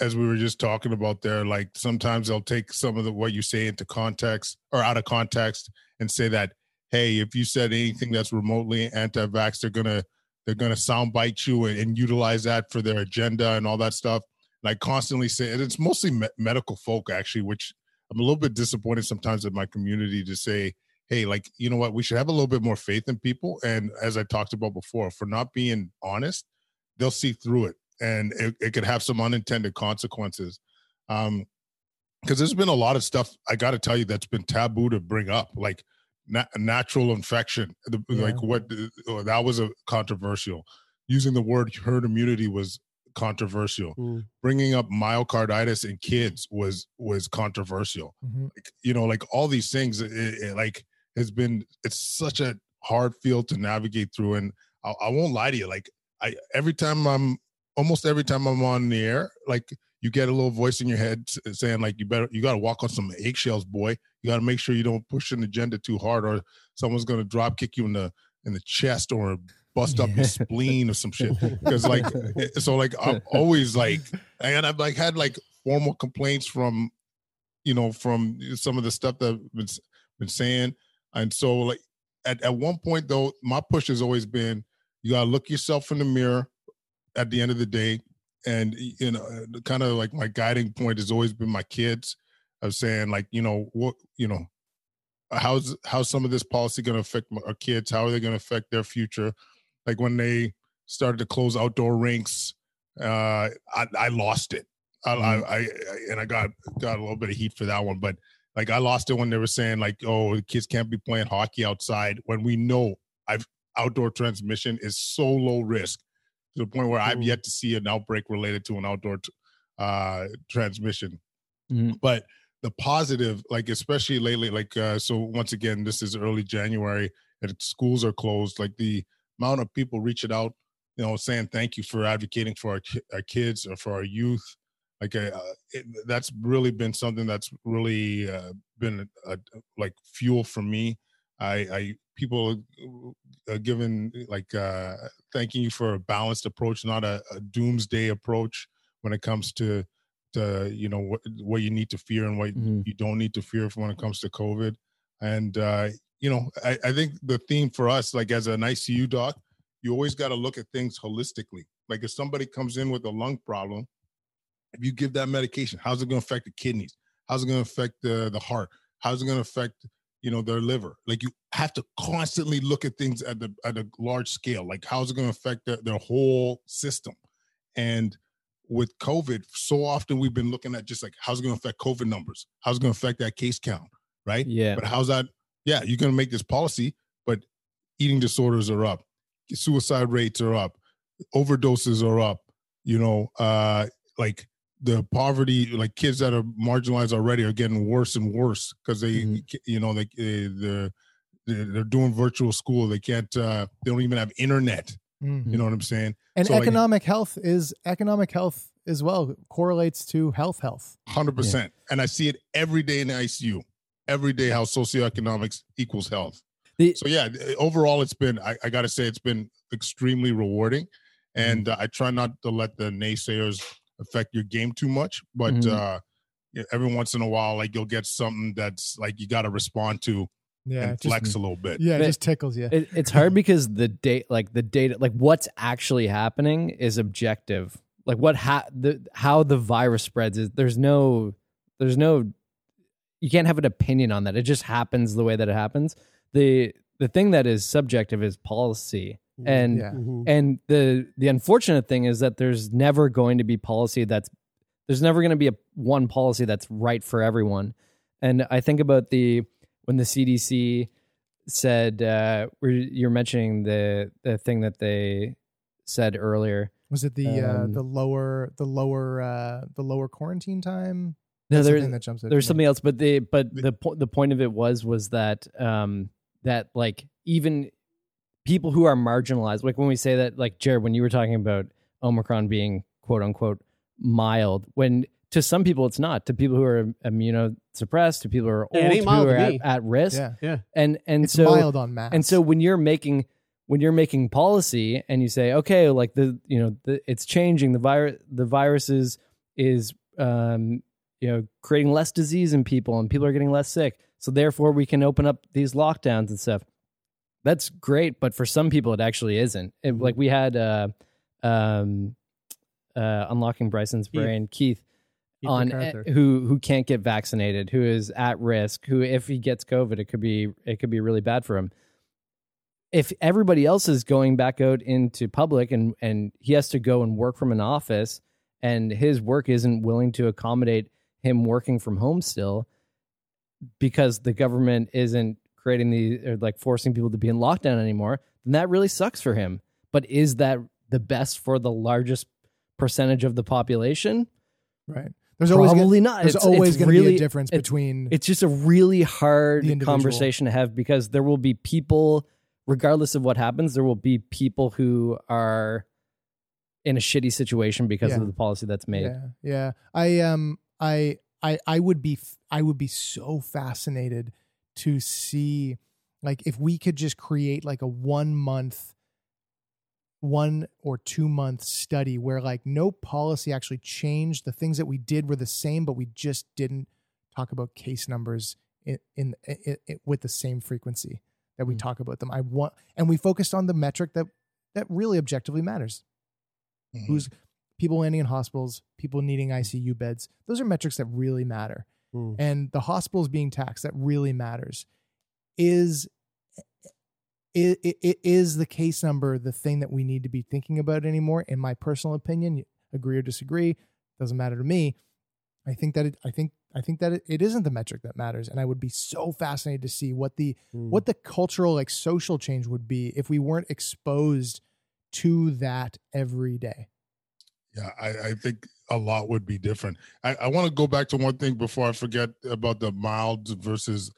as we were just talking about there. Like sometimes they'll take some of the what you say into context or out of context and say that, hey, if you said anything that's remotely anti-vax, they're gonna they're gonna soundbite you and, and utilize that for their agenda and all that stuff. And I constantly say, and it's mostly me- medical folk actually, which I'm a little bit disappointed sometimes in my community to say, hey, like, you know what, we should have a little bit more faith in people. And as I talked about before, for not being honest, they'll see through it and it, it could have some unintended consequences. Um, because there's been a lot of stuff I got to tell you that's been taboo to bring up, like na- natural infection. The, Like what uh, that was a controversial. Using the word herd immunity was controversial Mm. bringing up myocarditis in kids was was controversial like, you know like all these things it, it, like has been it's such a hard field to navigate through and I, I won't lie to you like i every time i'm almost every time i'm on the air like you get a little voice in your head saying like you better you got to walk on some eggshells boy. You got to make sure you don't push an agenda too hard or someone's going to drop kick you in the in the chest or bust up your spleen or some shit. Because like eh, so like i'm always like and i've like had like formal complaints from you know from some of the stuff that i've been, been saying. And so like at, at one point though my push has always been you gotta look yourself in the mirror at the end of the day and you know kind of like my guiding point has always been my kids of saying like you know what you know how's how's some of this policy going to affect our kids? How are they going to affect their future? Like when they started to close outdoor rinks uh i, I lost it. I, I, I and i got got a little bit of heat for that one but like i lost it when they were saying like oh the kids can't be playing hockey outside when we know i've outdoor transmission is so low risk to the point where i've Mm. yet to see an outbreak related to an outdoor t- uh transmission Mhm. but the positive like especially lately like uh so once again this is early january and schools are closed like the amount of people reaching out you know saying thank you for advocating for our, ki- our kids or for our youth like uh, it, that's really been something that's really uh, been like fuel for me i i people are given like uh thanking you for a balanced approach not a, a doomsday approach when it comes to to you know what what you need to fear and what Mhm. you don't need to fear when it comes to covid. And uh you know i, I think the theme for us like as an icu doc you always got to look at things holistically. Like if somebody comes in with a lung problem if you give that medication how's it going to affect the kidneys? How's it going to affect the the heart? How's it going to affect you know their liver. Like you have to constantly look at things at the at a large scale. Like how's it going to affect their, their whole system? And with covid so often we've been looking at just like how's it going to affect covid numbers? How's it going to affect that case count right? Yeah. but how's that yeah you're going to make this policy but eating disorders are up suicide rates are up overdoses are up you know uh like the poverty like kids that are marginalized already are getting worse and worse because they Mhm. you know like uh, the they're, they're doing virtual school. They can't. Uh, they don't even have internet. Mhm. You know what I'm saying? And So, like- economic health is economic health as well correlates to health health. Hundred percent. And I see it every day in the ICU. Every day, how socioeconomics equals health. The- so yeah, overall, it's been. I, I got to say, it's been extremely rewarding, and Mm-hmm. uh, I try not to let the naysayers affect your game too much. But Mhm. uh, every once in a while, like you'll get something that's like you got to respond to Yeah, and just, flex a little bit. yeah, it But- just tickles you. It, it's hard because the date, like the data, like what's actually happening is objective. Like what ha- the how the virus spreads is there's no there's no you can't have an opinion on that. It just happens the way that it happens. The the thing that is subjective is policy. And Yeah. Mhm. and the the unfortunate thing is that there's never going to be policy that's there's never going to be a one policy that's right for everyone. And I think about the when the CDC said uh you're mentioning the the thing that they said earlier. Was it the uh, Um, the lower the lower uh, the lower quarantine time? No, That's there's thing that jumps there's something else, but the but the po- the point of it was was that um that like even people who are marginalized, like when we say that, like Jared, when you were talking about Omicron being quote unquote mild, when to some people it's not. To people who are immunosuppressed, to people who are old, ain't to mild people who are at, at risk, Yeah, Yeah. and and it's so mild on mass. and so when you're making when you're making policy and you say, okay, like the you know the, it's changing the virus the viruses is um, you know creating less disease in people and people are getting less sick, so therefore we can open up these lockdowns and stuff. That's great, but for some people it actually isn't. It, Mhm. Like we had uh, um, uh, unlocking Bryson's brain, Keith Keith on MacArthur. eh, who who can't get vaccinated, who is at risk, who if he gets COVID, it could be it could be really bad for him. If everybody else is going back out into public and and he has to go and work from an office, and his work isn't willing to accommodate him working from home still, because the government isn't creating the or like forcing people to be in lockdown anymore, then that really sucks for him. But is that the best for the largest percentage of the population? right, there's always gonna, Probably not. there's It's- always going to be really- a difference it's- between It's just a really hard conversation to have because there will be people, regardless of what happens, there will be people who are in a shitty situation because Yeah. of the policy that's made. Yeah, yeah. I um, I I I would be I would be so fascinated to see like if we could just create like a one month one or two month study where like no policy actually changed the things that we did were the same but we just didn't talk about case numbers in, in, in, in with the same frequency that we Mm. talk about them i want and we focused on the metric that that really objectively matters Mhm. who's people landing in hospitals, people needing ICU beds. Those are metrics that really matter. Hmm. And the hospitals being taxed, that really matters. Is i- i- i- the case number the thing that we need to be thinking about anymore? In my personal opinion, agree or disagree, doesn't matter to me. I think that it, I think I think that it, it isn't the metric that matters, and I would be so fascinated to see what the Hmm. what the cultural like social change would be if we weren't exposed to that every day. Yeah, I, I think a lot would be different. I, I want to go back to one thing before I forget about the mild versus.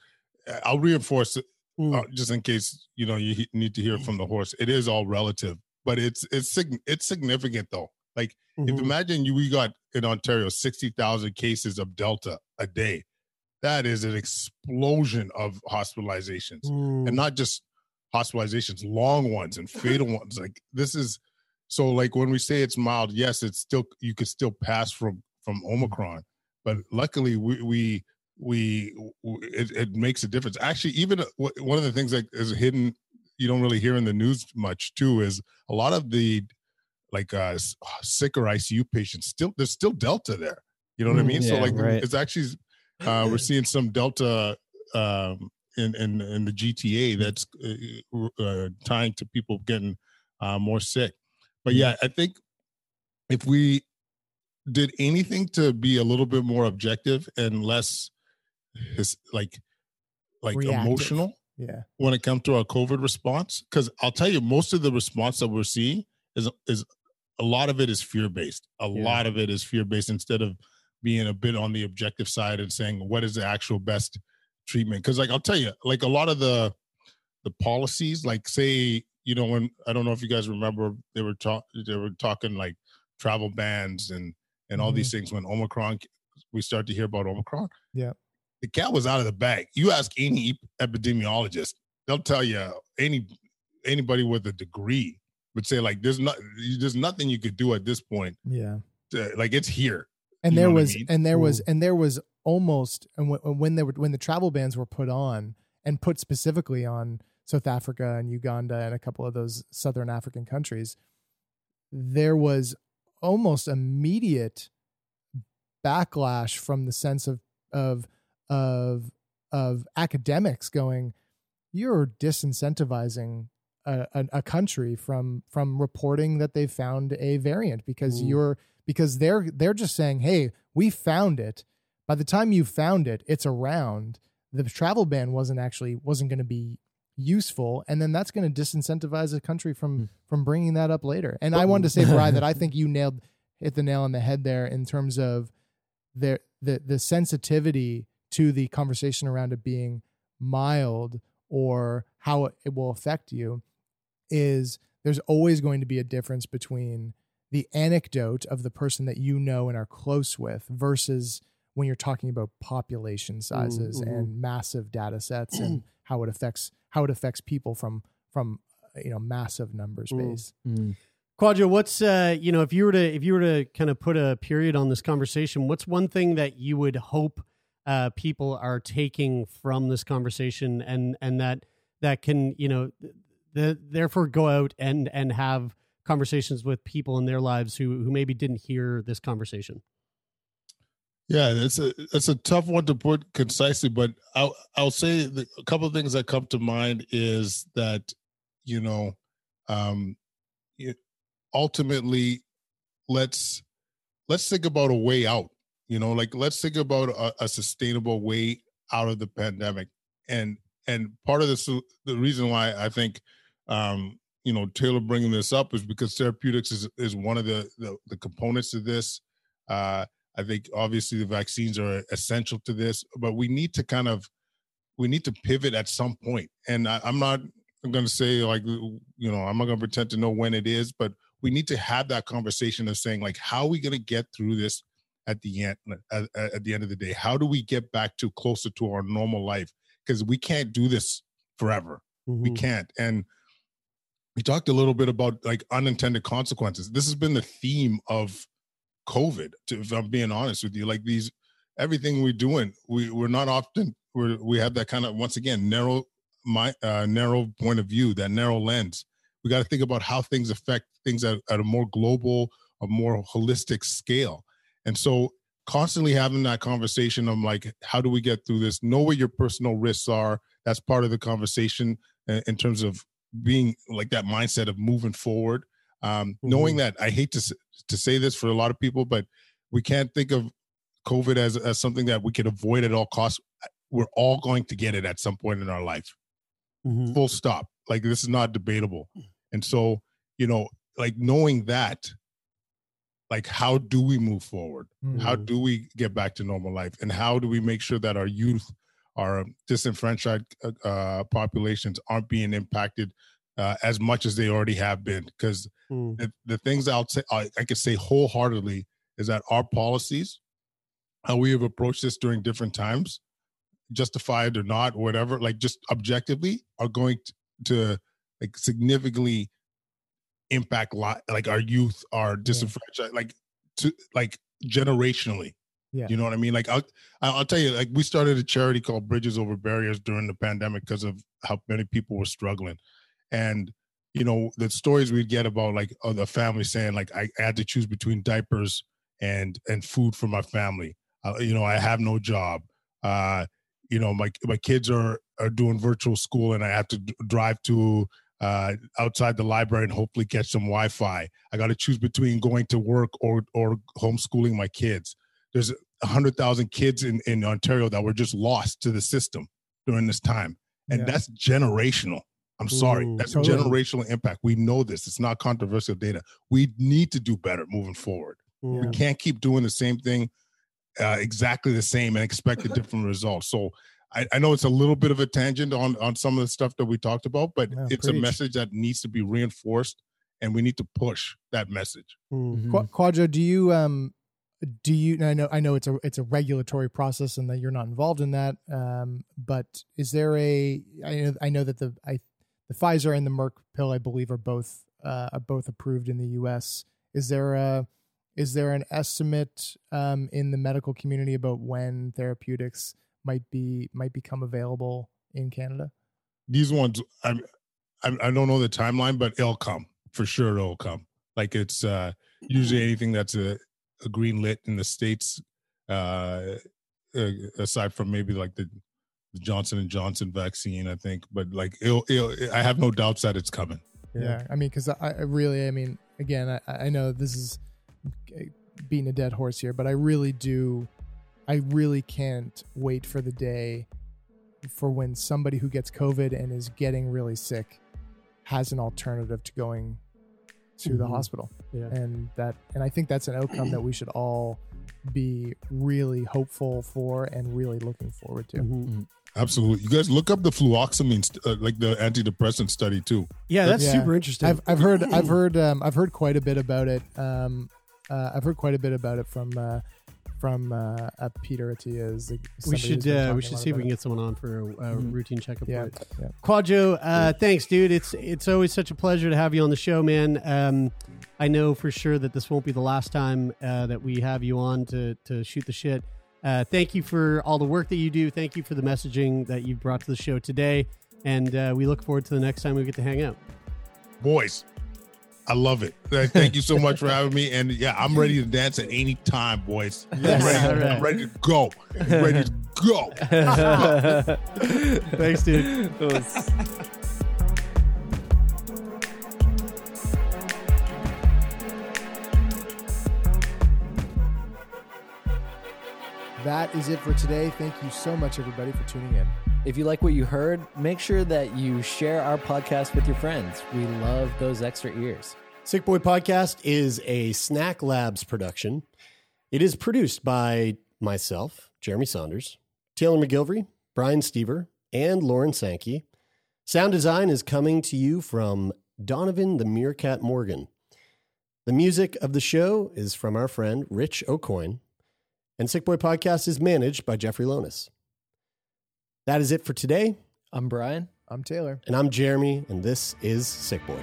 I'll reinforce it Hmm. uh, just in case you know you need to hear from the horse. It is all relative, but it's it's sig- it's significant though. Like if Mhm. imagine you we got in Ontario sixty thousand cases of Delta a day, that is an explosion of hospitalizations Hmm. and not just hospitalizations, long ones and fatal ones. Like this is so like when we say it's mild, yes, it's still you could still pass from from Omicron, but luckily we we we it, it makes a difference. Actually, even uh, one of the things that is hidden, you don't really hear in the news much too, is a lot of the like uh sicker ICU patients still there's still Delta there. You know what I Mm, mean? so like right. it's actually uh we're seeing some Delta um in in in the GTA that's uh, uh, tying to people getting uh, more sick. But yeah, I think if we did anything to be a little bit more objective and less his like like Reactive. emotional Yeah. when it comes to our COVID response, because I'll tell you, most of the response that we're seeing is is a lot of it is fear based. A Yeah. lot of it is fear based instead of being a bit on the objective side and saying what is the actual best treatment. Because like I'll tell you, like a lot of the the policies. Like say, you know, when I don't know if you guys remember, they were talk they were talking like travel bans and and all these mm-hmm. things when Omicron. We start to hear about Omicron. Yeah. the cat was out of the bag. You ask any epidemiologist, they'll tell you any anybody with a degree would say like there's not there's nothing you could do at this point. Yeah. To, like it's here. and there what I was mean? and there was and there was almost and when, when there were when the travel bans were put on and put specifically on South Africa and Uganda and a couple of those southern African countries there was almost immediate backlash from the sense of of of of academics going you're disincentivizing a, a, a country from from reporting that they found a variant because Mm. you're because they're they're just saying hey we found it by the time you found it it's around the travel ban wasn't actually wasn't going to be useful and then that's going to disincentivize a country from from bringing that up later and i wanted to say brian that i think you nailed hit the nail on the head there in terms of the the the sensitivity to the conversation around it being mild or how it, will affect you is there's always going to be a difference between the anecdote of the person that you know and are close with versus when you're talking about population sizes mhm. and massive data sets and how it affects how it affects people from from uh, you know massive numbers Mm. base Kwadwo, what's uh, you know, if you were to if you were to kind of put a period on this conversation, what's one thing that you would hope uh, people are taking from this conversation, and and that that can you know, the, therefore go out and and have conversations with people in their lives who who maybe didn't hear this conversation. Yeah, it's a it's a tough one to put concisely, but I'll I'll say the, a couple of things that come to mind is that you know, um, it, ultimately, let's let's think about a way out. You know, like let's think about a, a sustainable way out of the pandemic, and and part of the so- the reason why I think um, you know Taylor bringing this up is because therapeutics is is one of the the, the components of this. Uh, I think obviously the vaccines are essential to this, but we need to kind of we need to pivot at some point. And I, I'm not going to say like you know I'm not going to pretend to know when it is, but we need to have that conversation of saying like how are we going to get through this at the end at, at the end of the day? How do we get back to closer to our normal life? Because we can't do this forever. We Mhm. can't. And we talked a little bit about like unintended consequences. This has been the theme of COVID. To, if I'm being honest with you, like these, everything we're doing, we we're not often we we have that kind of once again narrow my uh, narrow point of view, that narrow lens. We got to think about how things affect things at, at a more global, a more holistic scale. And so constantly having that conversation of like, how do we get through this? Know what your personal risks are. That's part of the conversation in, in terms of being like that mindset of moving forward. Um, Knowing that I hate to to say this for a lot of people, but we can't think of COVID as as something that we can avoid at all costs. We're all going to get it at some point in our life. Mhm. full stop. Like this is not debatable. And so you know like knowing that like how do we move forward? How Mhm. do we get back to normal life? And how do we make sure that our youth our disenfranchised uh, uh, populations aren't being impacted uh, as much as they already have been because Mm. the, the things I'll say I, I could say wholeheartedly is that our policies, how we have approached this during different times, justified or not, or whatever, like just objectively, are going to, to like significantly impact lot like our youth, our disenfranchised, like to like generationally. Yeah. You know what I mean? Like I'll I'll I'll tell you, like we started a charity called Bridges Over Barriers during the pandemic because of how many people were struggling. And you know, the stories we'd get about like the family saying like I had to choose between diapers and and food for my family. Uh, you know, I have no job. Uh, you know, my my kids are are doing virtual school, and I have to d- drive to uh, outside the library and hopefully catch some Wi-Fi. I got to choose between going to work or or homeschooling my kids. There's a hundred thousand kids in in Ontario that were just lost to the system during this time, and Yeah. that's generational. I'm sorry, Ooh, that's totally. generational impact. We know this. It's not controversial data. We need to do better moving forward. Yeah. We can't keep doing the same thing uh, exactly the same and expect a different result. So I, I know it's a little bit of a tangent on on some of the stuff that we talked about, but Yeah, it's a message that needs to be reinforced, and we need to push that message. Mm. Qu- Kwadwo, do you um do you I know I know it's a it's a regulatory process and that you're not involved in that um but is there a I know I know that the I the Pfizer and the Merck pill I believe are both uh are both approved in the US is there a is there an estimate um in the medical community about when therapeutics might be might become available in Canada These ones, I I, don't know the timeline, but it'll come for sure. It'll come. Like it's uh usually anything that's a, a green lit in the states, uh, aside from maybe like the, the Johnson and Johnson vaccine, I think. But like it'll, it'll, I have no doubts that it's coming. Yeah, I mean, because I, I really, I mean, again, I, I know this is beating a dead horse here, but I really do, I really can't wait for the day for when somebody who gets COVID and is getting really sick has an alternative to going to the Mhm. hospital, Yeah. and that, and I think that's an outcome that we should all be really hopeful for and really looking forward to. Mhm. Absolutely. You guys look up the fluvoxamine, st- uh, like the antidepressant study too. Yeah, that's Yeah. super interesting. I've I've heard I've heard um, I've heard quite a bit about it. Um, uh, I've heard quite a bit about it from uh, from uh, uh, Peter Attia's. Is we should uh, we should see if we can it. get someone on for a, a Mhm. routine checkup. Yeah, yeah. Kwadwo, uh, thanks, dude. It's it's always such a pleasure to have you on the show, man. Um, I know for sure that this won't be the last time uh, that we have you on to to shoot the shit. Uh, thank you for all the work that you do. Thank you for the messaging that you brought to the show today, and uh, we look forward to the next time we get to hang out. Boys, I love it. Thank you so much for having me. And yeah, I'm ready to dance at any time, boys. I'm ready, All right. I'm ready to go. I'm ready to go. Thanks, dude. That is it for today. Thank you so much, everybody, for tuning in. If you like what you heard, make sure that you share our podcast with your friends. We love those extra ears. Sick Boy Podcast is a Snack Labs production. It is produced by myself, Jeremie Saunders, Taylor MacGillivary, Brian Stever, and Lauren Sankey. Sound design is coming to you from Donovan the Meerkat Morgan. The music of the show is from our friend Rich O'Coin, and Sick Boy Podcast is managed by Jeffrey Lonis. That is it for today, I'm Brian. I'm Taylor. and I'm Jeremy, and this is Sick Boy.